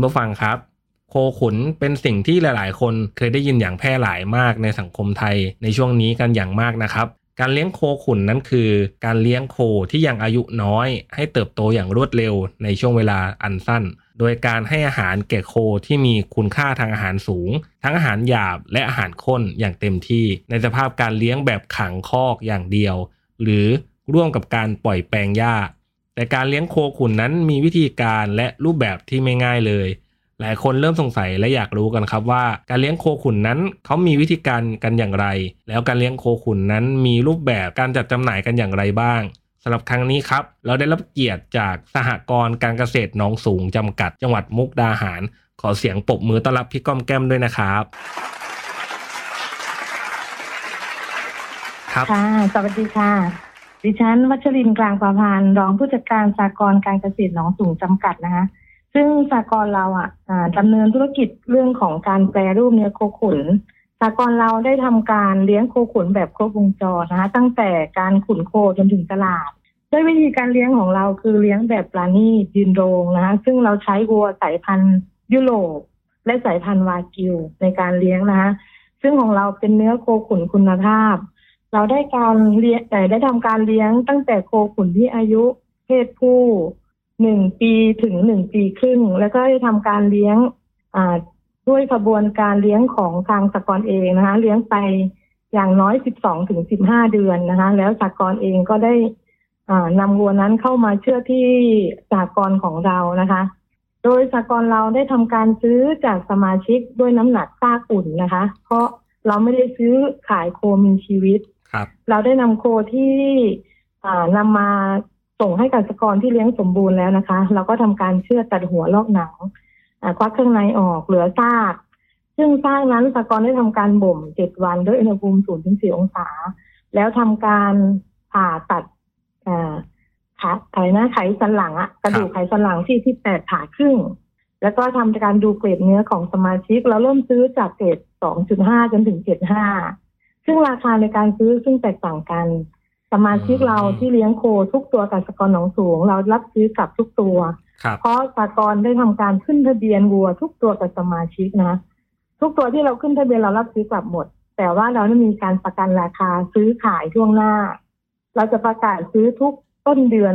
คุณผู้ฟังครับ โคขุนเป็นสิ่งที่หลาย ๆ คนเคยได้ยินอย่างแพร่หลายมากในสังคมไทยในช่วงนี้กันอย่างมากนะครับ การเลี้ยงโคขุนนั้นคือ การเลี้ยงโคที่ยังอายุน้อย ให้เติบโตอย่างรวดเร็วในช่วงเวลาอันสั้น โดยการให้อาหารแก่โคที่มีคุณค่าทางอาหารสูง ทั้งอาหารหยาบและอาหารข้นอย่างเต็มที่ ในสภาพการเลี้ยงแบบขังคอกอย่างเดียว หรือร่วมกับการปล่อยแปลงหญ้า แต่การเลี้ยงโคขุนนั้นมีวิธีการและรูปแบบที่ไม่ง่ายเลย หลายคนเริ่มสงสัยและอยากรู้กันครับว่า การเลี้ยงโคขุนนั้นเขามีวิธีการกันอย่างไร แล้วการเลี้ยงโคขุนนั้นมีรูปแบบการจัดจำหน่ายกันอย่างไรบ้างสำหรับครั้งนี้ครับ เราได้รับเกียรติจากสหกรณ์การเกษตรหนองสูงจำกัด จังหวัดมุกดาหาร ขอเสียงปรบมือต้อนรับพี่ก้อมแก้มด้วยนะครับ ครับสวัสดีค่ะ ดิฉันวัชรินกลางประพานรองผู้จัดการสากลการเกษตรหนองสูงจำกัดนะคะซึ่งสากลเราอะดำเนินธุรกิจเรื่องของการแปรรูปเนื้อโคขุนสากลเราได้ทำการเลี้ยงโคขุนแบบครบวงจรนะคะ ตั้งแต่การขุนโคจนถึงตลาดด้วยวิธีการเลี้ยงของเราคือเลี้ยงแบบปลาณีตยืนโรงนะคะซึ่งเราใช้วัวสายพันธุ์ยุโรปและสายพันธุ์วากิวในการเลี้ยงนะคะซึ่งของเราเป็นเนื้อโคขุนคุณภาพ เราได้การเลี้ยงแต่ได้ทำการเลี้ยงตั้งแต่โคขุนที่อายุเพศผู้หนึ่งปีถึงหนึ่งปีครึ่ง แล้วก็ได้ทำการเลี้ยงอ่าด้วยขบวนการเลี้ยงของทางสกลเองนะคะ เลี้ยงไปอย่างน้อยสิบสองถึงสิบห้าเดือนนะคะ แล้วสกลเองก็ได้อ่านำวัวนั้นเข้ามาเชื่อที่สากลของเรานะคะ โดยสากลเราได้ทำการซื้อจากสมาชิกด้วยน้ำหนักซากอุ่นนะคะ เพราะเราไม่ได้ซื้อขายโคมีชีวิต เราได้นำโคที่อ่านำมาส่งให้กับสกรที่เลี้ยงสมบูรณ์แล้วนะคะ เราก็ทำการเชือดตัดหัวลอกหนังอ่าควักเครื่องในออกเหลือซาก ซึ่งซากนั้นสกรได้ทำการบ่มเจ็ดวันด้วยอุณหภูมิศูนย์ถึงสี่องศา แล้วทำการผ่าตัดอ่าขาไขหน้าไขสันหลังอะกระดูกไขสันหลังที่ที่แตกผ่าครึ่ง แล้วก็ทำการดูเกรดเนื้อของสมาชิก เราเริ่มซื้อจากเกรดสองจุดห้าจนถึงเจ็ดห้า ซึ่งราคาในการซื้อซึ่งแตกต่างกัน สมาชิกอืมเราที่เลี้ยงโคทุกตัวกับสกรหนองสูง เรารับซื้อกลับทุกตัวครับเพราะสากรได้ทำการขึ้นทะเบียนวัว ทุกตัวกับสมาชิกนะ ทุกตัวที่เราขึ้นทะเบียนเรารับซื้อกลับหมด แต่ว่าเราได้มีการประกันราคาซื้อขายช่วงหน้า เราจะประกาศซื้อทุกต้นเดือน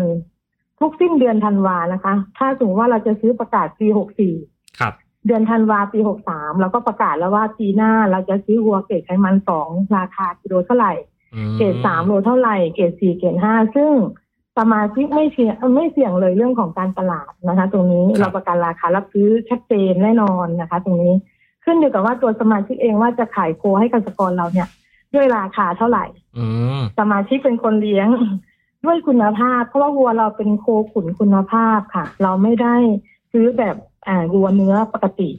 ทุกสิ้นเดือนธันวานะคะ ถ้าสมมติว่าเราจะซื้อประกาศปีหกสี่ครับ เดือนธันวาปีหกสามเราก็ประกาศแล้วว่าปีหน้าเราจะซื้อวัวเกรดไขมันสองราคากิโลเท่าไหร่อืมเกรดสามโลเท่าไหร่ เกรดสี่เกรดห้าซึ่งสมาชิกไม่เสี่ยงไม่เสี่ยงเลยเรื่องของการตลาดนะคะ ตรงนี้เราประกันราคารับซื้อชัดเจนแน่นอนนะคะ ตรงนี้ขึ้นอยู่กับว่าตัวสมาชิกเองว่าจะขายโคให้เกษตรกรเราเนี่ย ด้วยราคาเท่าไหร่อืมสมาชิกเป็นคนเลี้ยงด้วยคุณภาพ เพราะว่าวัวเราเป็นโคขุนคุณภาพค่ะ เราไม่ได้ ซื้อแบบอ่าวัวเนื้อปกติ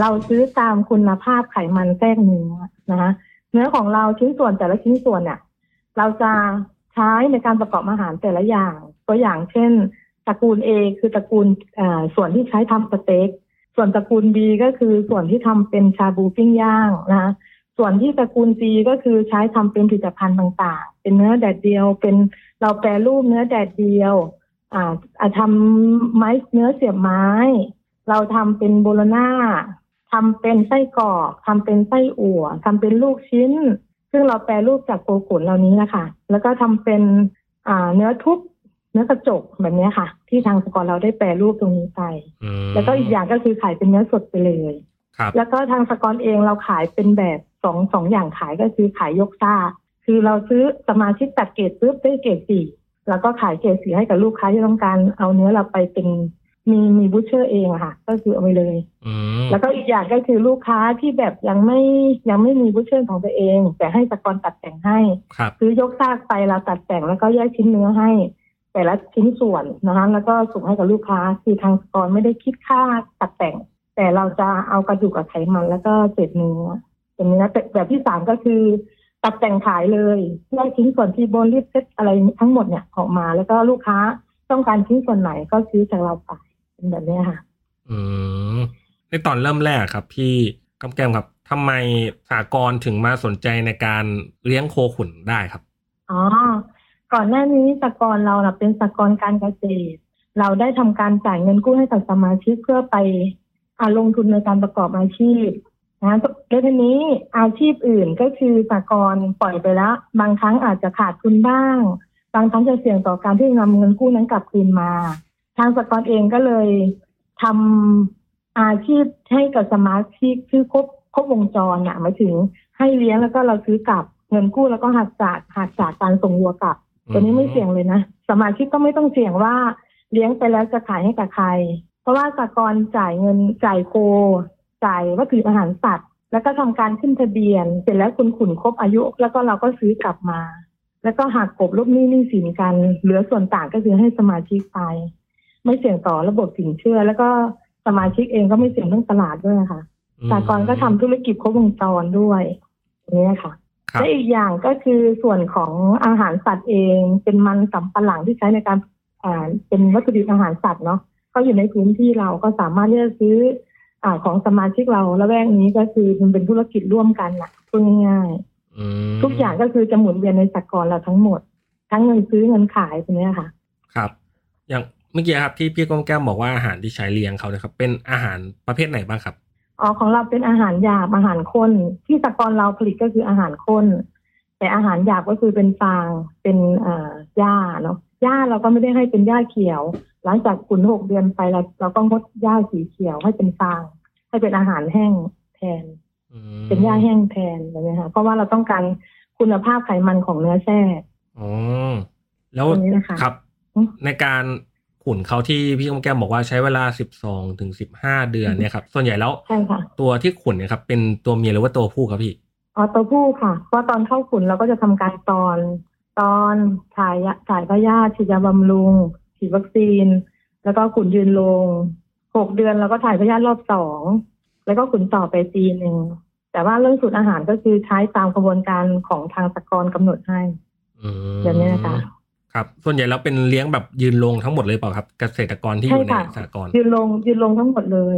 เราซื้อตามคุณภาพไขมันแทรกเนื้อนะคะเนื้อของเราชิ้นส่วนแต่ละชิ้นส่วนเนี่ยเราจะใช้ในการประกอบอาหารแต่ละอย่าง ตัวอย่างเช่นตระกูล A คือตระกูลอ่าส่วนที่ใช้ทำสเต็กส่วนตระกูล B ก็คือส่วนที่ทำเป็นชาบูปิ้งย่างนะส่วนที่ตระกูล G ก็คือใช้ทำเป็นผลิตภัณฑ์ต่าง ๆ เป็นเนื้อแดดเดียว เป็นเราแปรรูปเนื้อแดดเดียว อ่าอาทำไม้เนื้อเสียบไม้ เราทำเป็นโบโลน่าทำเป็นไส้กรอกทำเป็นไส้อั่วทำเป็นลูกชิ้น ซึ่งเราแปรรูปจากโคขุนเหล่านี้นะคะแล้วก็ทำเป็นอ่าเนื้อทุบเนื้อกระจกแบบเนี้ยค่ะ ที่ทางสหกรณ์เราได้แปรรูปตรงนี้ไปอืมแล้วก็อีกอย่างก็คือขายเป็นเนื้อสดไปเลยครับแล้วก็ทางสหกรณ์เองเราขายเป็นแบบสองสองอย่างขายก็คือขายยกซากคือเราซื้อสมาชิกตัดเกรดปุ๊บได้เกรดสี่ แล้วก็ขายเกรดสี่ให้กับลูกค้าที่ต้องการเอาเนื้อเราไปเป็นมีมี butcher เองอะค่ะ ก็คือเอาไปเลยอืมแล้วก็อีกอย่างก็คือลูกค้าที่แบบยังไม่ยังไม่มี butcher ของตัวเอง แต่ให้สหกรณ์ตัดแต่งให้ครับซื้อยกซากไปเราตัดแต่งแล้วก็แยกชิ้นเนื้อให้ แต่ละชิ้นส่วนนะคะแล้วก็ส่งให้กับลูกค้าคือทางสหกรณ์ไม่ได้คิดค่าตัดแต่ง แต่เราจะเอากระดูกกับไขมันแล้วก็เศษเนื้ออย่างนี้นะแต่แบบที่สามก็คือ ตัดแต่งขายเลยแยกชิ้นส่วน T-bone rib set อะไรทั้งหมดเนี่ยออกมา แล้วก็ลูกค้าต้องการชิ้นส่วนไหนก็ซื้อจากเราไปเป็นแบบเนี้ยค่ะ อืมในตอนเริ่มแรกครับ พี่กำแก้มครับทำไมสากลถึงมาสนใจในการเลี้ยงโคขุนได้ครับอ๋อก่อนหน้านี้สกรเราน่ะเป็นสกรการเกษตร เราได้ทำการจ่ายเงินกู้ให้กับสมาชิกเพื่อไปอาลงทุนในการประกอบอาชีพ นะแล้วทีนี้อาชีพอื่นก็คือสกรปล่อยไปแล้ว บางครั้งอาจจะขาดทุนบ้าง บางครั้งจะเสี่ยงต่อการที่นำเงินกู้นั้นกลับคืนมา ทางสกรเองก็เลยทำอาชีพให้กับสมาชิกคือครบครบวงจรน่ะหมายถึงให้เลี้ยงแล้วก็เราซื้อกลับเงินกู้แล้วก็หักจากหักจากการส่งวัวกลับ ตัวนี้ไม่เสี่ยงเลยนะสมาชิกก็ไม่ต้องเสี่ยงว่าเลี้ยงไปแล้วจะขายให้กับใคร เพราะว่าสากรจ่ายเงินจ่ายโค จ่ายวัตถุอาหารสัตว์ แล้วก็ทำการขึ้นทะเบียน เสร็จแล้วคุณขุนครบอายุ แล้วก็เราก็ซื้อกลับมา แล้วก็หักกบลบหนี้หนี้สินกัน เหลือส่วนต่างก็คือให้สมาชิกไป ไม่เสี่ยงต่อระบบสินเชื่อ แล้วก็สมาชิกเองก็ไม่เสี่ยงเรื่องตลาดด้วยค่ะสากรณ์ก็ทำธุรกิจครบวงจรด้วยอย่างนี้ยค่ะครับและอีกอย่างก็คือส่วนของอาหารสัตว์เองเป็นมันสำปะหลังที่ใช้ในการอ่าเป็นวัตถุดิบอาหารสัตว์เนาะก็อยู่ในพื้นที่เราก็สามารถที่จะซื้อ อ่าของสมาชิกเราละแวกนี้ก็คือมันเป็นธุรกิจร่วมกันนะพูดง่ายอืมๆทุกอย่างก็คือจะหมุนเวียนในสากลเราทั้งหมด ทั้งเงินซื้อเงินขายตรงนี้ยค่ะ ครับ อย่างเมื่อกี้ครับที่พี่ก้องแก้มบอกว่าอาหารที่ใช้เลี้ยงเขาเนี่ยครับ เป็นอาหารประเภทไหนบ้างครับอ๋อของเราเป็นอาหารหยาบอาหารข้นที่สากลเราผลิตก็คืออาหารข้นแต่อาหารหยาบก็คือเป็นฟางเป็นอ่าหญ้าเนาะหญ้าเราก็ไม่ได้ให้เป็นหญ้าเขียว หลังจากขุนหกเดือนไปเราเราก็งดหญ้าสีเขียวให้เป็นฟางให้เป็นอาหารแห้งแทนอืมเป็นหญ้าแห้งแทนแบบนี้ค่ะเพราะว่าเราต้องการคุณภาพไขมันของเนื้อแทรกอ๋อแล้วตรงนี้นะคะครับอืมในการขุนเขาที่พี่ก้องแก้มบอกว่าใช้เวลาสิบสองถึงสิบห้าเดือนเนี่ยครับ ส่วนใหญ่แล้วใช่ค่ะตัวที่ขุนเนี่ยครับ เป็นตัวเมียหรือว่าตัวผู้ครับพี่อ๋อตัวผู้ค่ะ เพราะตอนเข้าขุนเราก็จะทำการตอน ตอนถ่ายยาถ่ายพยาธิฉีดยาบำรุง ฉีดวัคซีน แล้วก็ขุนยืนลงหกเดือนเราก็ถ่ายพยาธิรอบสองแล้วก็ขุนต่อไปปีหนึ่งแต่ว่าเรื่องสูตรอาหารก็คือใช้ตามกระบวนการของทางสกรกำหนดให้อืมแบบนี้นะคะครับส่วนใหญ่แล้วเป็นเลี้ยงแบบยืนลงทั้งหมดเลยเปล่าครับ เกษตรกรที่อยู่ในใช่ค่ะสหกรณ์ยืนลงยืนลงทั้งหมดเลย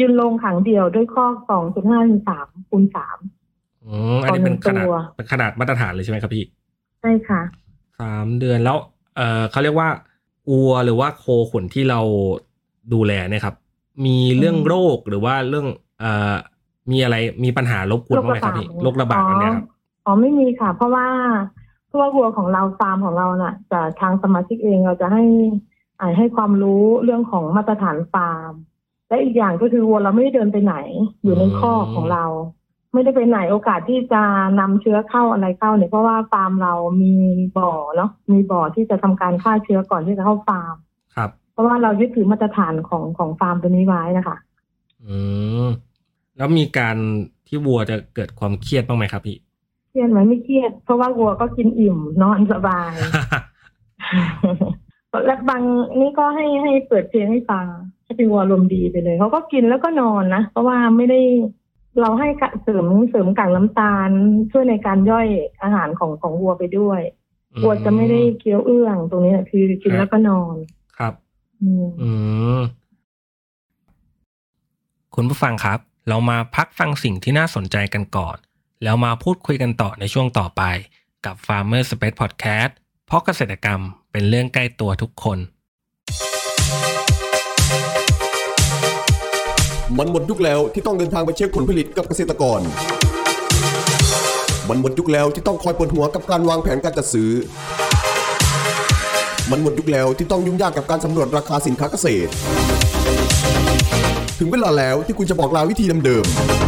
ยืนลงขังเดี่ยวด้วยข้อสองจุดห้าสามคูณสามอืมอันนี้เป็นขนาดต่อหนึ่งตัวเป็นขนาดมาตรฐานเลยใช่ไหมครับพี่ ใช่ค่ะสามเดือนแล้ว เออเขาเรียกว่า อัวหรือว่าโคขุนที่เราดูแลเนี่ยครับ มีเรื่องอืมโรคหรือว่าเรื่องเอ่อมีอะไรมีปัญหารบกวนบ้างไหมครับพี่โรคระบาดแบบเนี้ยครับอ๋อไม่มีค่ะ เพราะว่าเพราะว่าวัวของเราฟาร์มของเราน่ะจะทางสมาชิกเองเราจะให้อ่าให้ความรู้เรื่องของมาตรฐานฟาร์ม และอีกอย่างก็คือวัวเราไม่ได้เดินไปไหน อยู่ในคอกของเรา ไม่ได้ไปไหนโอกาสที่จะนำเชื้อเข้าอะไรเข้าเนี่ยเพราะว่าฟาร์มเรามีบ่อเนาะมีบ่อที่จะทำการฆ่าเชื้อก่อนที่จะเข้าฟาร์มครับ เพราะว่าเรายึดถือมาตรฐานของของฟาร์มตัวนี้ไว้นะคะ อืมแล้วมีการที่วัวจะเกิดความเครียดบ้างไหมครับพี่เครียดไหมไม่เครียด เพราะว่าวัวก็กินอิ่มนอนสบายแล้วบางนี่ก็ให้ให้เปิดเพลงให้ฟังให้เป็นวัวลมณ์ดีไปเลยเขาก็กินแล้วก็นอนนะเพราะว่าไม่ได้ เราให้กะเสริมเสริมกากน้ำตาลช่วยในการย่อยอาหารของของวัวไปด้วยวัวจะไม่ได้เคี้ยวเอื้องตรงนี้นะคือกินแล้วก็นอนครับอืมอืมคุณผู้ฟังครับ เรามาพักฟังสิ่งที่น่าสนใจกันก่อน แล้วมาพูดคุยกันต่อในช่วงต่อไป กับ Farmer Space Podcast เพราะเกษตรกรรมเป็นเรื่องใกล้ตัวทุกคน มันหมดยุคแล้วที่ต้องเดินทางไปเช็คผลผลิตกับเกษตรกร มันหมดยุคแล้วที่ต้องคอยปวดหัวกับการวางแผนการจัดซื้อ มันหมดยุคแล้วที่ต้องยุ่งยากกับการสำรวจราคาสินค้าเกษตร ถึงเวลาแล้วที่คุณจะบอกลาวิธีเดิมๆ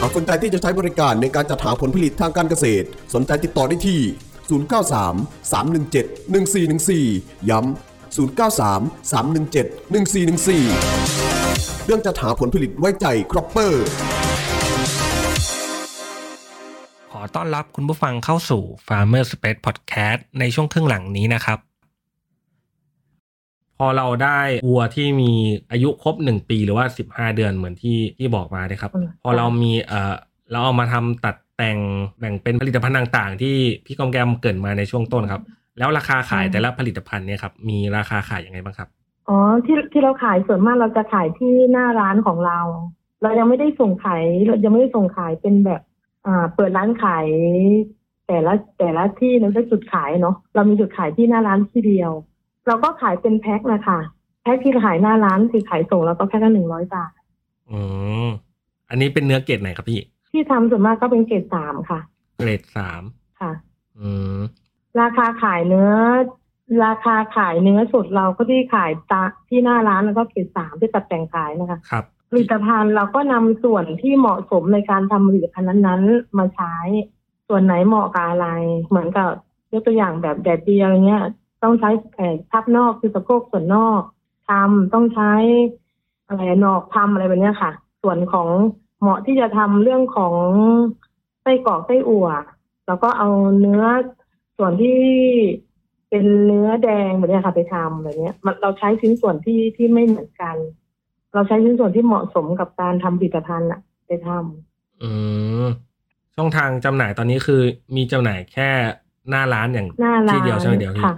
หากสนใจที่จะใช้บริการในการจัดหาผลผลิตทางการเกษตร สนใจติดต่อได้ที่ 093 317 1414 ย้ำ 093 317 1414 เรื่องจัดหาผลผลิตไว้ใจครอปเปอร์ ขอต้อนรับคุณผู้ฟังเข้าสู่ Farmer Space Podcast ในช่วงครึ่งหลังนี้นะครับ พอเราได้วัวที่มีอายุครบหนึ่งปีหรือว่าสิบห้าเดือนเหมือนที่ที่บอกมานะครับอืมพอเรามีเอ่อเราเอามาทำตัดแต่งแบ่งเป็นผลิตภัณฑ์ต่าง ๆ ที่พี่กอมแกมเกรินมาในช่วงต้นครับ แล้วราคาขายแต่ละผลิตภัณฑ์เนี่ยครับมีราคาขายยังไงบ้างครับอ๋อที่ที่เราขายส่วนมากเราจะขายที่หน้าร้านของเรา เรายังไม่ได้ส่งขายเรายังไม่ได้ส่งขายเป็นแบบอ่าเปิดร้านขายแต่ละแต่ละที่เราได้จุดขายเนาะเรามีจุดขายที่หน้าร้านที่เดียว เราก็ขายเป็นแพ็คนะคะแพ็คที่ขายหน้าร้านคือขายส่งเราก็แพ็คละหนึ่งร้อยบาทอืมอันนี้เป็นเนื้อเกรดไหนครับพี่ ที่ทำส่วนมากก็เป็นเกรดสามค่ะ เกรดสามค่ะ อืมราคาขายเนื้อ ราคาขายเนื้อสดเราก็ที่ขายตาที่หน้าร้านแล้วก็เกรดสามที่ตัดแต่งขายนะคะครับผลิตภัณฑ์เราก็นำส่วนที่เหมาะสมในการทำผลิตภัณฑ์นั้นๆ มาใช้ส่วนไหนเหมาะกับอะไร เหมือนกับยกตัวอย่างแบบแดดเดียวอย่างเงี้ย ต้องใช้แผ่ทับนอกคือสะโพกส่วนนอกทำต้องใช้อะไรนอกทำอะไรแบบเนี้ยค่ะ ส่วนของเหมาะที่จะทำเรื่องของไส้กรอกไส้อั่วเราก็เอาเนื้อส่วนที่เป็นเนื้อแดงแบบเนี้ยค่ะไปทำแบบเนี้ยมันเราใช้ชิ้นส่วนที่ที่ไม่เหมือนกัน เราใช้ชิ้นส่วนที่เหมาะสมกับการทำผลิตภัณฑ์อะไปทำอืมช่องทางจำหน่ายตอนนี้คือมีจำหน่ายแค่หน้าร้านอย่างหน้าร้านที่เดียวใช่ไหมเดียวพี่ค่ะ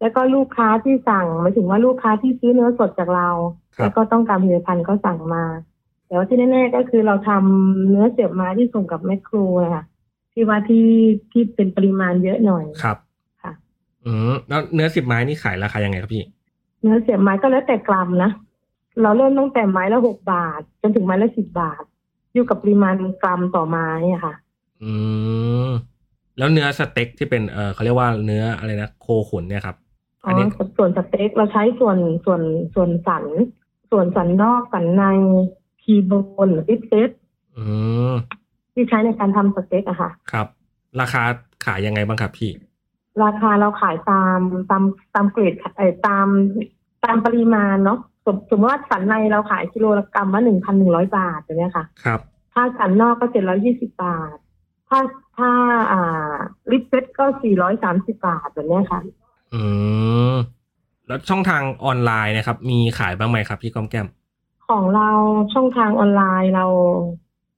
แล้วก็ลูกค้าที่สั่งหมายถึงว่าลูกค้าที่ซื้อเนื้อสดจากเราครับแล้วก็ต้องการผลิตภัณฑ์ก็สั่งมาแต่ว่าที่แน่ๆก็คือเราทำเนื้อเสียบไม้ที่ส่งกับแมคโครนะคะที่ว่าที่ที่เป็นปริมาณเยอะหน่อยครับค่ะ อืมแล้วเนื้อสิบไม้นี่ขายราคายังไงครับพี่ เนื้อเสียบไม้ก็แล้วแต่กรัมนะเราเริ่มตั้งแต่ไม้ละหกบาท จนถึงไม้ละสิบบาท อยู่กับปริมาณกรัมต่อไม้อะค่ะ อืมแล้วเนื้อสเต็กที่เป็นเออเขาเรียกว่าเนื้ออะไรนะโคขุนเนี่ยครับ อ๋อันอนี้ส่วนสเต็กเราใช้ส่วนส่วนส่วนสัน ส่วนสันนอกสันในคีโบนหรือฟิตเซตอืมที่ใช้ในการทำสเต็กอะค่ะ ครับ ราคาขายยังไงบ้างครับพี่ ราคาเราขายตามตามตามเกรดเอ่อตามตามปริมาณเนาะสมสมมติว่าสันในเราขายกิโลละกรัมละหนึ่งพันหนึ่งร้อยบาทอย่างเงี้ยค่ะ ครับ ถ้าสันนอกก็เจ็ดร้อยี่สิบาท ถ้าถ้าอ่าลิปเซตก็สี่ร้อยสามสิบาทแบบเนี้ยค่ะ อืมแล้วช่องทางออนไลน์นะครับ มีขายบ้างไหมครับพี่ก้อมแก้ม ของเราช่องทางออนไลน์เรา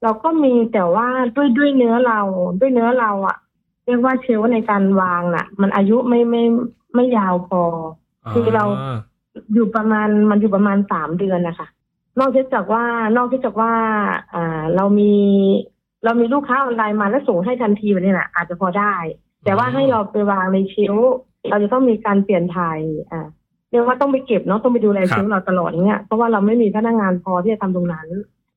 เราก็มีแต่ว่าด้วยด้วยเนื้อเราด้วยเนื้อเราอะเรียกว่าเชลฟ์ในการวางน่ะ มันอายุไม่ไม่ไม่ยาวพอ คือเราอยู่ประมาณมันอยู่ประมาณสามเดือนนะคะนอกจากว่านอกจากว่าอ่าเรามีเรามีลูกค้าออนไลน์มาแล้วส่งให้ทันทีแบบนี้น่ะอาจจะพอได้ แต่ว่าให้เราไปวางในเชลฟ์ เราจะต้องมีการเปลี่ยนถ่ายอ่าเรียกว่าต้องไปเก็บเนาะต้องไปดูแลครับเชลฟ์เราตลอดอย่างเงี้ยเพราะว่าเราไม่มีพนักงานพอที่จะทำตรงนั้น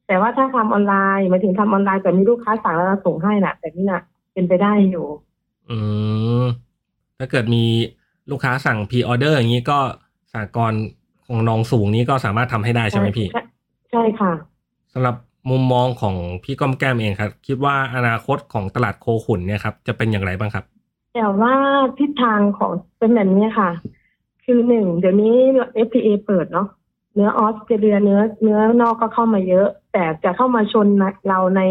แต่ว่าถ้าทำออนไลน์หมายถึงทำออนไลน์แต่มีลูกค้าสั่งแล้วเราส่งให้น่ะ แต่นี่น่ะเป็นไปได้อยู่ อืมถ้าเกิดมีลูกค้าสั่งพ r ออเดอร์อย่างนี้ก็สากรณ์ของนองสูงนี้ก็สามารถทำให้ได้ใช่ไหมพี่ ใช่ใช่ค่ะสำหรับมุมมองของพี่ก้อมแก้มเองครับ คิดว่าอนาคตของตลาดโคขุนเนี่ยครับจะเป็นอย่างไรบ้างครับ แต่ว่าทิศทางของเป็นแบบนี้ค่ะ คือหนึ่งเดี๋ยวนี้ FTA เปิดเนาะเนื้อออสเตรเลียเนื้อเนื้อนอกก็เข้ามาเยอะ แต่จะเข้ามาชนเราใน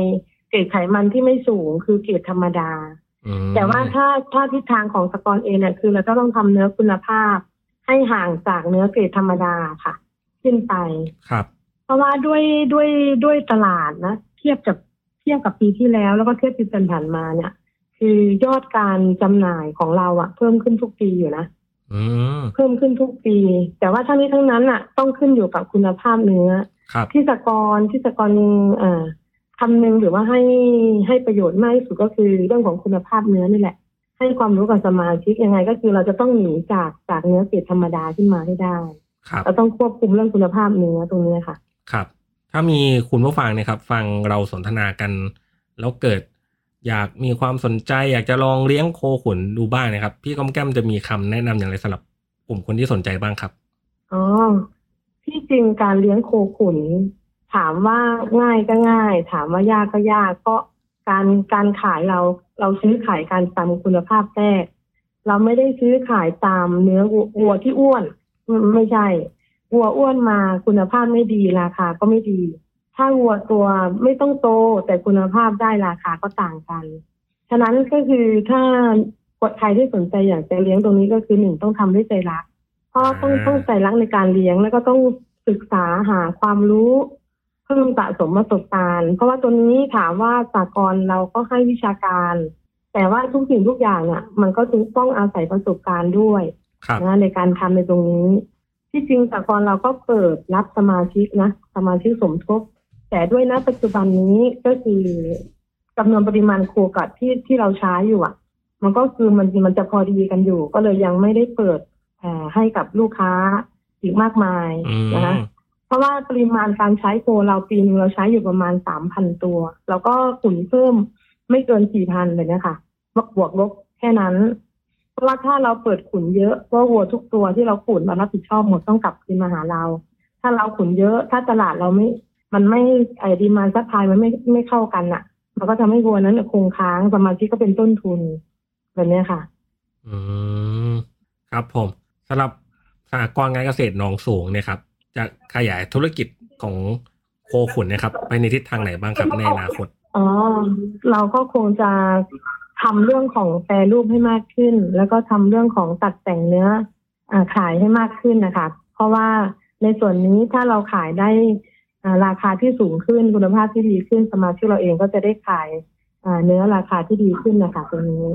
เกรดไขมันที่ไม่สูงคือเกรดธรรมดาอืมแต่ว่าถ้าถ้าทิศทางของสกอร์เองเนี่ยคือเราก็ต้องทำเนื้อคุณภาพ ให้ห่างจากเนื้อเกรดธรรมดาค่ะ ขึ้นไปครับ เพราะว่าด้วยด้วยด้วยตลาดนะ เทียบกับเทียบกับปีที่แล้ว แล้วก็เทียบปีผ่านๆมาเนี่ย คือยอดการจำหน่ายของเราอะเพิ่มขึ้นทุกปีอยู่นะอืมเพิ่มขึ้นทุกปี แต่ว่าทั้งนี้ทั้งนั้นอะต้องขึ้นอยู่กับคุณภาพเนื้อครับที่สกรที่สกรเอ่อทำนึงหรือว่าให้ให้ประโยชน์มากที่สุดก็คือเรื่องของคุณภาพเนื้อนี่แหละ ให้ความรู้กับสมาชิกยังไง ก็คือเราจะต้องหนีจากจากเนื้อเกรดธรรมดาขึ้นมาให้ได้ครับเราต้องควบคุมเรื่องคุณภาพเนื้อตรงนี้ค่ะ ครับ ถ้ามีคุณผู้ฟังเนี่ยครับ ฟังเราสนทนากัน แล้วเกิด อยากมีความสนใจ อยากจะลองเลี้ยงโคขุนดูบ้างนะครับ พี่ก้อมแก้มจะมีคำแนะนำอย่างไรสำหรับกลุ่มคนที่สนใจบ้างครับอ๋อที่จริงการเลี้ยงโคขุน ถามว่าง่ายก็ง่าย ถามว่ายากก็ยากเพราะการการขายเราเราซื้อขายการตามคุณภาพแรกเราไม่ได้ซื้อขายตามเนื้อวัวที่อ้วน ไม่ใช่วัวอ้วนมาคุณภาพไม่ดีราคาก็ไม่ดี ถ้าวัวตัวไม่ต้องโตแต่คุณภาพได้ราคาก็ต่างกัน ฉะนั้นก็คือถ้าใครที่สนใจอยากจะเลี้ยงตรงนี้ก็คือหนึ่งต้องทำด้วยใจรักเพราะต้องอ่าต้องใจรักในการเลี้ยงแล้วก็ต้องศึกษาหาความรู้เพิ่มสะสมประสบการณ์ เพราะว่าตัวนี้ถามว่าสากลเราก็ให้วิชาการ แต่ว่าทุกสิ่งทุกอย่างเนี่ยมันก็ต้องอาศัยประสบการณ์ด้วยครับนะในการทำในตรงนี้ ที่จริงสากลเราก็เปิดรับสมาชิกนะสมาชิกสมทบ แต่ด้วยณปัจจุบันนี้ก็คือจำนวนปริมาณโคกัดที่ที่เราใช้อยู่อะ มันก็คือมันมันจะพอดีกันอยู่ ก็เลยยังไม่ได้เปิดเอ่อให้กับลูกค้าอีกมากมายอืมนะคะเพราะว่าปริมาณการใช้โคเราปีนึงเราใช้อยู่ประมาณสามพันตัว แล้วก็ขุนเพิ่มไม่เกินสี่พันเลยนะคะบวกบวกลบแค่นั้น เพราะว่าถ้าเราเปิดขุนเยอะเพราะวัวทุกตัวที่เราขุนมารับผิดชอบหมดต้องกลับคืนมาหาเรา ถ้าเราขุนเยอะ ถ้าตลาดเราไม่ มันไม่ไอ้ demand supply มันไม่ไม่เข้ากันอะ มันก็ทำให้วัวนั้นคงค้างสมาชิกก็เป็นต้นทุนแบบเนี้ยค่ะ อืมครับผมสำหรับสหกรณ์การเกษตรหนองสูงเนี่ยครับ จะขยายธุรกิจของโคขุนเนะครับ ไปในทิศทางไหนบ้างครับในอนาคตอ๋อเราก็คงจะทำเรื่องของแปรรูปให้มากขึ้น แล้วก็ทำเรื่องของตัดแต่งเนื้ออาขายให้มากขึ้นนะคะ เพราะว่าในส่วนนี้ถ้าเราขายได้อ่า ราคาที่สูงขึ้นคุณภาพที่ดีขึ้นสมาชิกเราเองก็จะได้ขายอ่าเนื้อราคาที่ดีขึ้นนะคะตรงนี้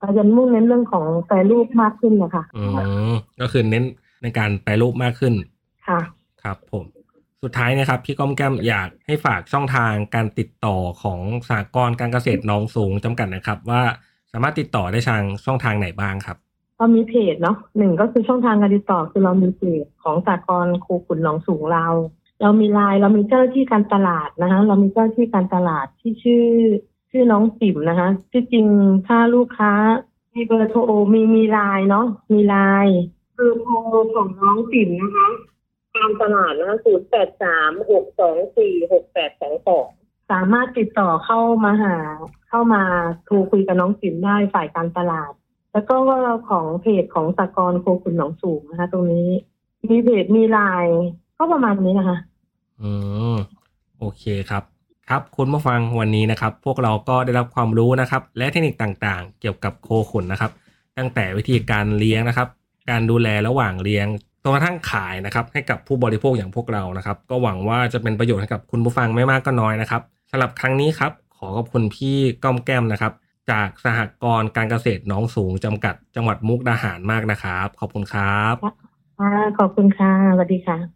เราจะมุ่งเน้นเรื่องของแปรรูปมากขึ้นนะคะอืมก็คือเน้นในการแปรรูปมากขึ้นค่ะ ครับผมสุดท้ายนะครับ พี่ก้อมแก้มอยากให้ฝากช่องทางการติดต่อของสหกรณ์การเกษตรหนองสูงจำกัดนะครับ ว่าสามารถติดต่อได้ทางช่องทางไหนบ้างครับเรามีเพจเนาะหนึ่งก็คือช่องทางการติดต่อคือเรามีเพจของสากลโคขุนหนองสูงเรา เรามีไลน์เรามีเจ้าหน้าที่การตลาดนะคะเรามีเจ้าหน้าที่การตลาดที่ชื่อ ชื่อน้องติ๋มนะคะที่จริงถ้าลูกค้ามีเบอร์โทรมีมีไลน์เนาะมีไลน์คือโทรของน้องติ๋มนะคะตามตลาดนะคะศูนย์แปดสามหกสองสี่หกแปดสองสองสามารถติดต่อเข้ามาหา เข้ามาโทรคุยกับน้องติ๋มได้ฝ่ายการตลาด แล้วก็ของเพจของสากลโคขุนหนองสูงนะคะ ตรงนี้ มีเพจมีไลน์ ก็ประมาณนี้นะคะ อืมโอเคครับ ครับคุณผู้ฟังวันนี้นะครับ พวกเราก็ได้รับความรู้นะครับ และเทคนิคต่างๆ เกี่ยวกับโคขุนนะครับ ตั้งแต่วิธีการเลี้ยงนะครับ การดูแลระหว่างเลี้ยงจนกระทั่งขายนะครับ ให้กับผู้บริโภคอย่างพวกเรานะครับ ก็หวังว่าจะเป็นประโยชน์ให้กับคุณผู้ฟังไม่มากก็น้อยนะครับสำหรับครั้งนี้ครับ ขอขอบคุณพี่ก้อมแก้มนะครับ จากสหกรณ์การเกษตรหน้องสูงจำกัด จังหวัดมุกดาหารมากนะครับ ขอบคุณครับค่ะขอบคุณค่ะสวัสดีค่ะ